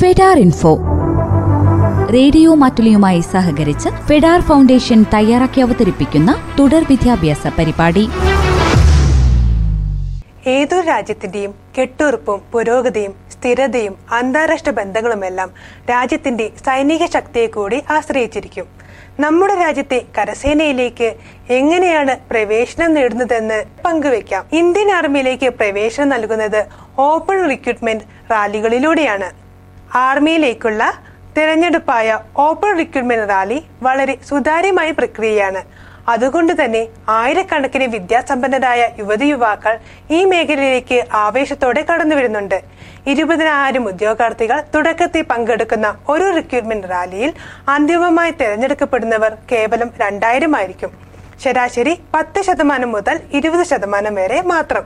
ഫെഡാർ info. Radio മാറ്റുലിയുമായി സഹകരിച്ച് ഫെഡാർ foundation തയ്യാറാക്കി അവതരിപ്പിക്കുന്ന തുടർ വിദ്യാഭ്യാസ പരിപാടി. ഏതൊരു രാജ്യത്തിന്റെയും കെട്ടുറപ്പും പുരോഗതിയും സ്ഥിരതയും അന്താരാഷ്ട്ര ബന്ധങ്ങളുമെല്ലാം രാജ്യത്തിന്റെ സൈനിക ശക്തിയെ കൂടി ആശ്രയിച്ചിരിക്കും. നമ്മുടെ രാജ്യത്തെ കരസേനയിലേക്ക് എങ്ങനെയാണ് പ്രവേശനം നേടുന്നതെന്ന് പങ്കുവെക്കാം. ഇന്ത്യൻ ആർമിയിലേക്ക് പ്രവേശനം നൽകുന്നത് ഓപ്പൺ റിക്രൂട്ട്മെന്റ് റാലികളിലൂടെയാണ്. ആർമിയിലേക്കുള്ള തിരഞ്ഞെടുപ്പായ ഓപ്പൺ റിക്രൂട്ട്മെന്റ് റാലി വളരെ സുതാര്യമായ പ്രക്രിയയാണ്. അതുകൊണ്ട് തന്നെ ആയിരക്കണക്കിന് വിദ്യാസമ്പന്നരായ യുവതി യുവാക്കൾ ഈ മേഖലയിലേക്ക് ആവേശത്തോടെ കടന്നു വരുന്നുണ്ട്. ഇരുപതിനായിരം ഉദ്യോഗാർത്ഥികൾ തുടക്കത്തിൽ പങ്കെടുക്കുന്ന ഒരു റിക്രൂട്ട്മെന്റ് റാലിയിൽ അന്തിമമായി തിരഞ്ഞെടുക്കപ്പെടുന്നവർ കേവലം രണ്ടായിരം ആയിരിക്കും. ശരാശരി പത്ത് ശതമാനം മുതൽ ഇരുപത് ശതമാനം വരെ മാത്രം.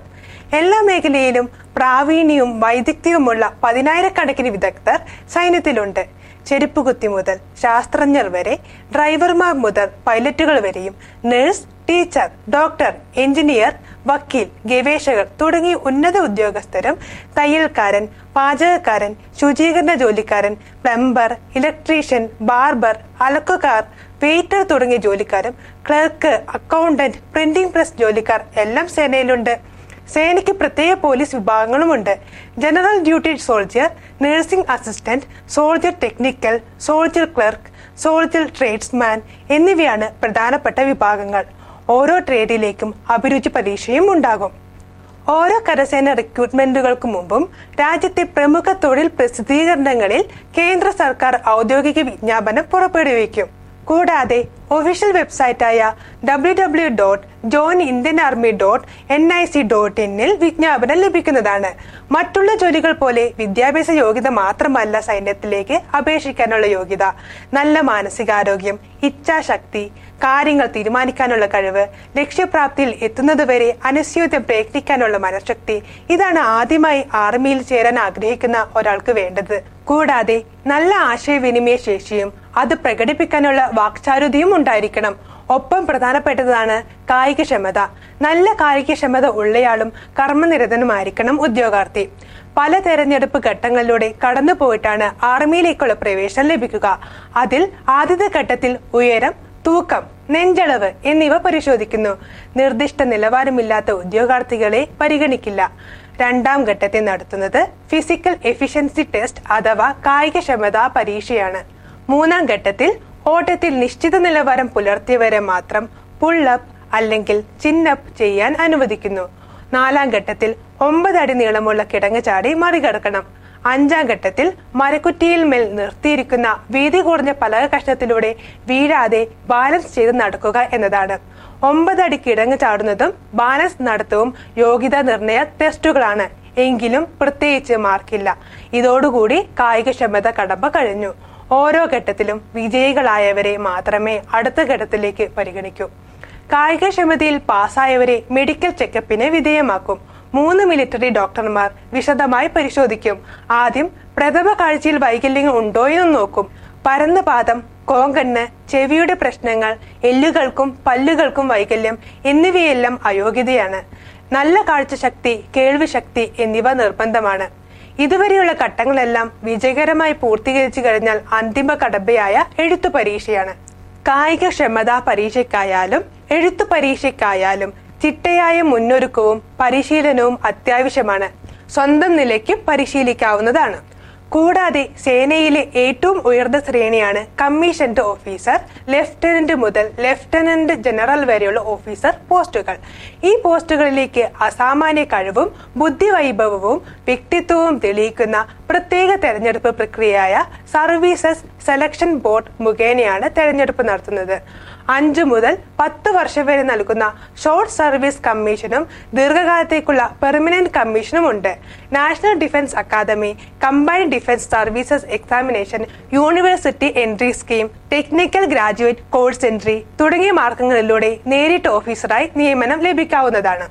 എല്ലാ മേഖലയിലും പ്രാവീണ്യവും വൈദഗ്ധ്യവുമുള്ള പതിനായിരക്കണക്കിന് വിദഗ്ധർ സൈന്യത്തിലുണ്ട്. ചെരുപ്പുകുത്തി മുതൽ ശാസ്ത്രജ്ഞർ വരെ ഡ്രൈവർമാർ മുതൽ പൈലറ്റുകൾ വരെയും നഴ്സ് ടീച്ചർ ഡോക്ടർ എഞ്ചിനീയർ വക്കീൽ ഗവേഷകർ തുടങ്ങി ഉന്നത ഉദ്യോഗസ്ഥരും തയ്യൽക്കാരൻ പാചകക്കാരൻ ശുചീകരണ ജോലിക്കാരൻ പ്ലംബർ ഇലക്ട്രീഷ്യൻ ബാർബർ അലക്കുകാർ വെയിറ്റർ തുടങ്ങിയ ജോലിക്കാരും ക്ലർക്ക് അക്കൗണ്ടന്റ് പ്രിന്റിംഗ് പ്രസ് ജോലിക്കാർ എല്ലാം സേനയിലുണ്ട്. സേനയ്ക്ക് പ്രത്യേക police വിഭാഗങ്ങളുമുണ്ട്. General duty soldier nursing assistant soldier technical soldier clerk soldier tradesman എന്നിവയാണ് പ്രധാനപ്പെട്ട വിഭാഗങ്ങൾ. ഓരോ ട്രേഡിലേക്കും അഭിരുചി പരീക്ഷയും ഉണ്ടാകും. ഓരോ കരസേന റിക്രൂട്ട്മെന്റുകൾക്ക് മുമ്പും രാജ്യത്തെ പ്രമുഖ തൊഴിൽ പ്രസിദ്ധീകരണങ്ങളിൽ കേന്ദ്ര സർക്കാർ ഔദ്യോഗിക വിജ്ഞാപനം പുറപ്പെടുവിക്കും. കൂടാതെ official വെബ്സൈറ്റായ W W dot join Indian army dot N I C dot ഇന്നിൽ വിജ്ഞാപനം ലഭിക്കുന്നതാണ്. മറ്റുള്ള ജോലികൾ പോലെ വിദ്യാഭ്യാസ യോഗ്യത മാത്രമല്ല സൈന്യത്തിലേക്ക് അപേക്ഷിക്കാനുള്ള യോഗ്യത. നല്ല മാനസികാരോഗ്യം ഇച്ഛാശക്തി കാര്യങ്ങൾ തീരുമാനിക്കാനുള്ള കഴിവ് ലക്ഷ്യപ്രാപ്തിയിൽ എത്തുന്നതുവരെ അനസ്യൂതം പ്രയത്നിക്കാനുള്ള മനഃശക്തി. ഇതാണ് ആദ്യമായി ആർമിയിൽ ചേരാൻ ആഗ്രഹിക്കുന്ന ഒരാൾക്ക് വേണ്ടത്. കൂടാതെ നല്ല ആശയവിനിമയ ശേഷിയും അത് പ്രകടിപ്പിക്കാനുള്ള വാക്ചാരുതയും ഉണ്ടായിരിക്കണം. ഒപ്പം പ്രധാനപ്പെട്ടതാണ് കായികക്ഷമത. നല്ല കായികക്ഷമത ഉള്ളയാളും കർമ്മനിരതനുമായിരിക്കണം ഉദ്യോഗാർത്ഥി. പല തെരഞ്ഞെടുപ്പ് ഘട്ടങ്ങളിലൂടെ കടന്നു പോയിട്ടാണ് ആർമിയിലേക്കുള്ള പ്രവേശനം ലഭിക്കുക. അതിൽ ആദ്യത്തെ ഘട്ടത്തിൽ ഉയരം തൂക്കം നെഞ്ചളവ് എന്നിവ പരിശോധിക്കുന്നു. നിർദ്ദിഷ്ട നിലവാരമില്ലാത്ത ഉദ്യോഗാർത്ഥികളെ പരിഗണിക്കില്ല. രണ്ടാം ഘട്ടത്തിൽ നടത്തുന്നത് ഫിസിക്കൽ എഫിഷ്യൻസി ടെസ്റ്റ് അഥവാ കായികക്ഷമതാ പരീക്ഷയാണ്. മൂന്നാം ഘട്ടത്തിൽ ഓട്ടത്തിൽ നിശ്ചിത നിലവാരം പുലർത്തിയവരെ മാത്രം പുൾ അപ്പ് അല്ലെങ്കിൽ ചിന്നപ്പ് ചെയ്യാൻ അനുവദിക്കുന്നു. നാലാം ഘട്ടത്തിൽ ഒമ്പത് അടി നീളമുള്ള കിടങ്ങ് ചാടി മറികടക്കണം. അഞ്ചാം ഘട്ടത്തിൽ മരക്കുറ്റിയിൽ മേൽ നിർത്തിയിരിക്കുന്ന വീതി കുറഞ്ഞ പലക കഷ്ണത്തിലൂടെ വീഴാതെ ബാലൻസ് ചെയ്ത് നടക്കുക എന്നതാണ്. ഒമ്പത് അടി കിടങ്ങ് ചാടുന്നതും ബാലൻസ് നടത്തവും യോഗ്യതാ നിർണയ ടെസ്റ്റുകളാണ്. എങ്കിലും പ്രത്യേകിച്ച് മാർക്കില്ല. ഇതോടുകൂടി കായികക്ഷമത കടമ്പ കഴിഞ്ഞു. ഓരോ ഘട്ടത്തിലും വിജയികളായവരെ മാത്രമേ അടുത്ത ഘട്ടത്തിലേക്ക് പരിഗണിക്കൂ. കായികക്ഷമതയിൽ പാസ്സായവരെ മെഡിക്കൽ ചെക്കപ്പിന് വിധേയമാക്കും. മൂന്ന് മിലിറ്ററി ഡോക്ടർമാർ വിശദമായി പരിശോധിക്കും. ആദ്യം പ്രഥമ കാഴ്ചയിൽ വൈകല്യങ്ങൾ ഉണ്ടോ എന്ന് നോക്കും. പരന്ന പാദം കോങ്കണ്ണ് ചെവിയുടെ പ്രശ്നങ്ങൾ എല്ലുകൾക്കും പല്ലുകൾക്കും വൈകല്യം എന്നിവയെല്ലാം അയോഗ്യതയാണ്. നല്ല കാഴ്ചശക്തി കേൾവിശക്തി എന്നിവ നിർബന്ധമാണ്. ഇതുവരെയുള്ള ഘട്ടങ്ങളെല്ലാം വിജയകരമായി പൂർത്തീകരിച്ചു കഴിഞ്ഞാൽ അന്തിമ കടമ്പയായ എഴുത്തു പരീക്ഷയാണ്. കായിക ക്ഷമതാ പരീക്ഷയ്ക്കായാലും എഴുത്തു പരീക്ഷയ്ക്കായാലും ചിട്ടയായ മുന്നൊരുക്കവും പരിശീലനവും അത്യാവശ്യമാണ്. സ്വന്തം നിലയ്ക്കും പരിശീലിക്കാവുന്നതാണ്. കൂടാതെ സേനയിലെ ഏറ്റവും ഉയർന്ന ശ്രേണിയാണ് കമ്മീഷൻഡ് ഓഫീസർ ലെഫ്റ്റനന്റ് മുതൽ ലെഫ്റ്റനന്റ് ജനറൽ വരെയുള്ള ഓഫീസർ പോസ്റ്റുകൾ. ഈ പോസ്റ്റുകളിലേക്ക് അസാമാന്യ കഴിവും ബുദ്ധിവൈഭവവും വ്യക്തിത്വവും തെളിയിക്കുന്ന പ്രത്യേക തെരഞ്ഞെടുപ്പ് പ്രക്രിയയായ സർവീസസ് സെലക്ഷൻ ബോർഡ് മുഖേനയാണ് തെരഞ്ഞെടുപ്പ് നടത്തുന്നത്. അഞ്ചു മുതൽ പത്ത് വർഷം വരെ നൽകുന്ന ഷോർട്ട് സർവീസ് കമ്മീഷനും ദീർഘകാലത്തേക്കുള്ള പെർമനന്റ് കമ്മീഷനും ഉണ്ട്. National defence academy combined defence services examination university entry scheme technical graduate course entry തുടങ്ങിയ മാർഗങ്ങളിലൂടെ നേരിട്ട് ഓഫീസറായി നിയമനം ലഭിക്കാവുന്നതാണ്.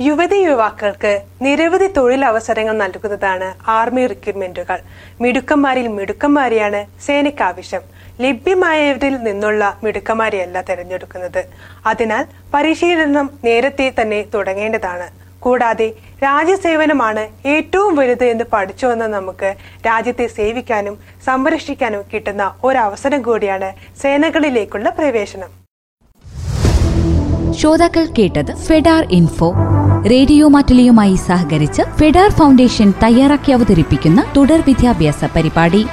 യുവതി യുവാക്കൾക്ക് നിരവധി തൊഴിലവസരങ്ങൾ നൽകുന്നതാണ് ആർമി റിക്രൂട്ട്മെന്റുകൾ മിടുക്കന്മാരിൽ മിടുക്കന്മാരെയാണ് സേനയ്ക്ക് ആവശ്യം. ലഭ്യമായവരിൽ നിന്നുള്ള മിടുക്കന്മാരെയല്ല തിരഞ്ഞെടുക്കുന്നത്. അതിനാൽ പരിശീലനം നേരത്തെ തന്നെ തുടങ്ങേണ്ടതാണ്. കൂടാതെ രാജ്യസേവനമാണ് ഏറ്റവും വലുത് എന്ന് പഠിച്ചു വന്ന നമുക്ക് രാജ്യത്തെ സേവിക്കാനും സംരക്ഷിക്കാനും കിട്ടുന്ന ഒരവസരം കൂടിയാണ് സേനകളിലേക്കുള്ള പ്രവേശനം. ശ്രോതാക്കൾ കേട്ടത് ഫെഡാർ ഇൻഫോ. റേഡിയോ മാറ്റലിയുമായി സഹകരിച്ച് ഫെഡാർ ഫൗണ്ടേഷൻ തയ്യാറാക്കി അവതരിപ്പിക്കുന്ന തുടർ വിദ്യാഭ്യാസ പരിപാടി.